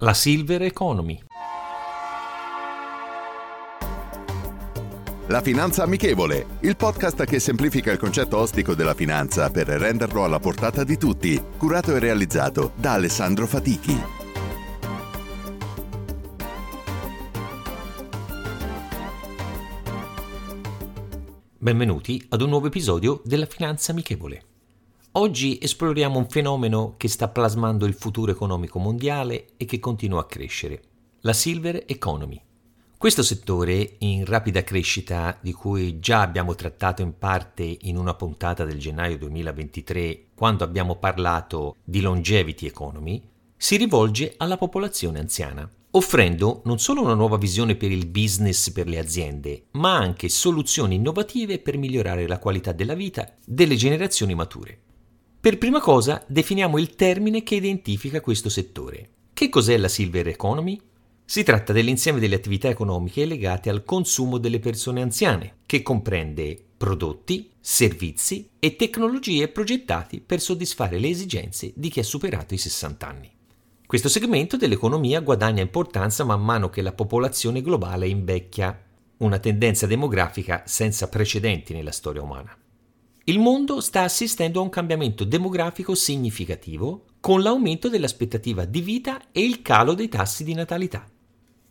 La Silver Economy. La Finanza Amichevole, il podcast che semplifica il concetto ostico della finanza per renderlo alla portata di tutti, curato e realizzato da Alessandro Fatichi. Benvenuti ad un nuovo episodio della Finanza Amichevole. Oggi esploriamo un fenomeno che sta plasmando il futuro economico mondiale e che continua a crescere, la Silver Economy. Questo settore in rapida crescita, di cui già abbiamo trattato in parte in una puntata del gennaio 2023, quando abbiamo parlato di longevity economy, si rivolge alla popolazione anziana, offrendo non solo una nuova visione per il business per le aziende, ma anche soluzioni innovative per migliorare la qualità della vita delle generazioni mature. Per prima cosa definiamo il termine che identifica questo settore. Che cos'è la Silver Economy? Si tratta dell'insieme delle attività economiche legate al consumo delle persone anziane, che comprende prodotti, servizi e tecnologie progettati per soddisfare le esigenze di chi ha superato i 60 anni. Questo segmento dell'economia guadagna importanza man mano che la popolazione globale invecchia, una tendenza demografica senza precedenti nella storia umana. Il mondo sta assistendo a un cambiamento demografico significativo con l'aumento dell'aspettativa di vita e il calo dei tassi di natalità.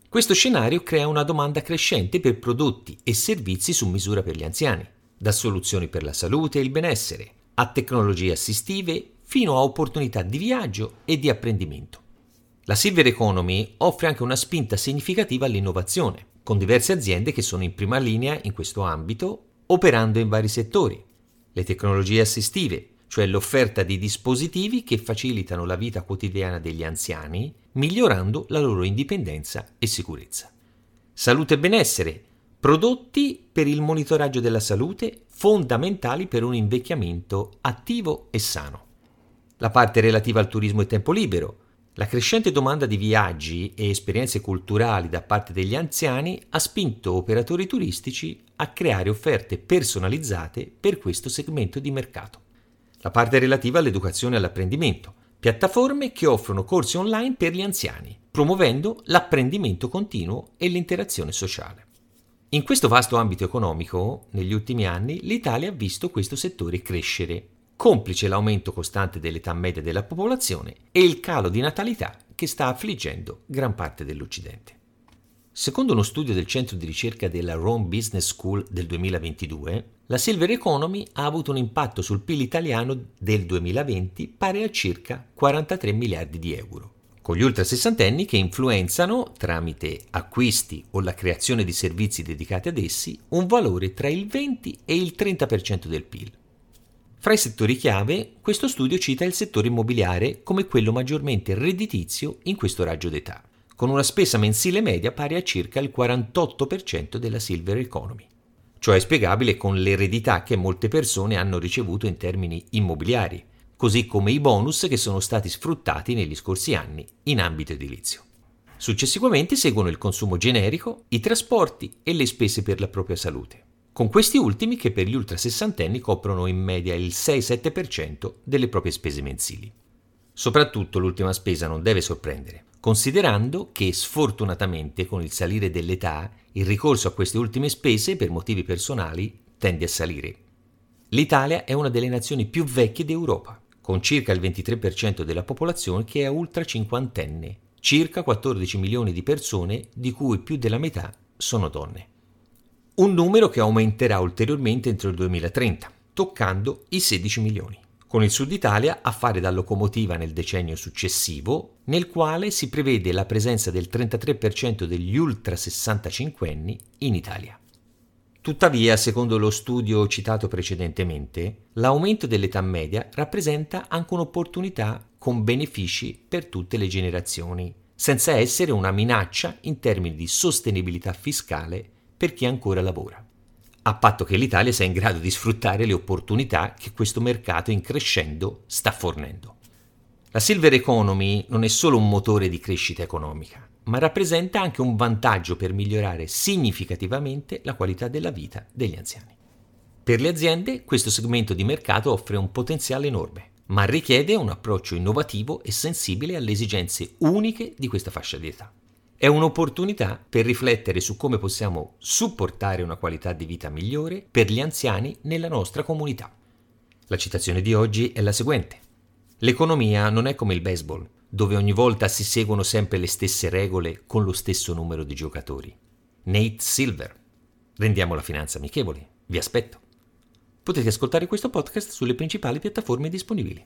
Questo scenario crea una domanda crescente per prodotti e servizi su misura per gli anziani, da soluzioni per la salute e il benessere, a tecnologie assistive, fino a opportunità di viaggio e di apprendimento. La Silver Economy offre anche una spinta significativa all'innovazione, con diverse aziende che sono in prima linea in questo ambito, operando in vari settori. Le tecnologie assistive, cioè l'offerta di dispositivi che facilitano la vita quotidiana degli anziani, migliorando la loro indipendenza e sicurezza. Salute e benessere, prodotti per il monitoraggio della salute fondamentali per un invecchiamento attivo e sano. La parte relativa al turismo e tempo libero, la crescente domanda di viaggi e esperienze culturali da parte degli anziani ha spinto operatori turistici a creare offerte personalizzate per questo segmento di mercato la parte relativa all'educazione e all'apprendimento, piattaforme che offrono corsi online per gli anziani, promuovendo l'apprendimento continuo e l'interazione sociale. In questo vasto ambito economico, negli ultimi anni, l'Italia ha visto questo settore crescere, complice l'aumento costante dell'età media della popolazione e il calo di natalità che sta affliggendo gran parte dell'Occidente. Secondo uno studio del centro di ricerca della Rome Business School del 2022, la Silver Economy ha avuto un impatto sul PIL italiano del 2020 pari a circa 43 miliardi di euro, con gli ultrasessantenni che influenzano, tramite acquisti o la creazione di servizi dedicati ad essi, un valore tra il 20 e il 30% del PIL. Fra i settori chiave, questo studio cita il settore immobiliare come quello maggiormente redditizio in questo raggio d'età con una spesa mensile media pari a circa il 48% della Silver Economy. Ciò è spiegabile con l'eredità che molte persone hanno ricevuto in termini immobiliari, così come i bonus che sono stati sfruttati negli scorsi anni in ambito edilizio. Successivamente seguono il consumo generico, i trasporti e le spese per la propria salute, con questi ultimi che per gli ultra sessantenni coprono in media il 6-7% delle proprie spese mensili. Soprattutto l'ultima spesa non deve sorprendere, considerando che sfortunatamente con il salire dell'età il ricorso a queste ultime spese per motivi personali tende a salire. L'Italia è una delle nazioni più vecchie d'Europa, con circa il 23% della popolazione che è ultra cinquantenne, circa 14 milioni di persone di cui più della metà sono donne. Un numero che aumenterà ulteriormente entro il 2030, toccando i 16 milioni con il Sud Italia a fare da locomotiva nel decennio successivo, nel quale si prevede la presenza del 33% degli ultra 65 anni in Italia. Tuttavia, secondo lo studio citato precedentemente, l'aumento dell'età media rappresenta anche un'opportunità con benefici per tutte le generazioni, senza essere una minaccia in termini di sostenibilità fiscale per chi ancora lavora, a patto che l'Italia sia in grado di sfruttare le opportunità che questo mercato in crescendo sta fornendo. La Silver Economy non è solo un motore di crescita economica, ma rappresenta anche un vantaggio per migliorare significativamente la qualità della vita degli anziani. Per le aziende questo segmento di mercato offre un potenziale enorme, ma richiede un approccio innovativo e sensibile alle esigenze uniche di questa fascia di età. È un'opportunità per riflettere su come possiamo supportare una qualità di vita migliore per gli anziani nella nostra comunità. La citazione di oggi è la seguente. L'economia non è come il baseball, dove ogni volta si seguono sempre le stesse regole con lo stesso numero di giocatori. Nate Silver. Rendiamo la finanza amichevole. Vi aspetto. Potete ascoltare questo podcast sulle principali piattaforme disponibili.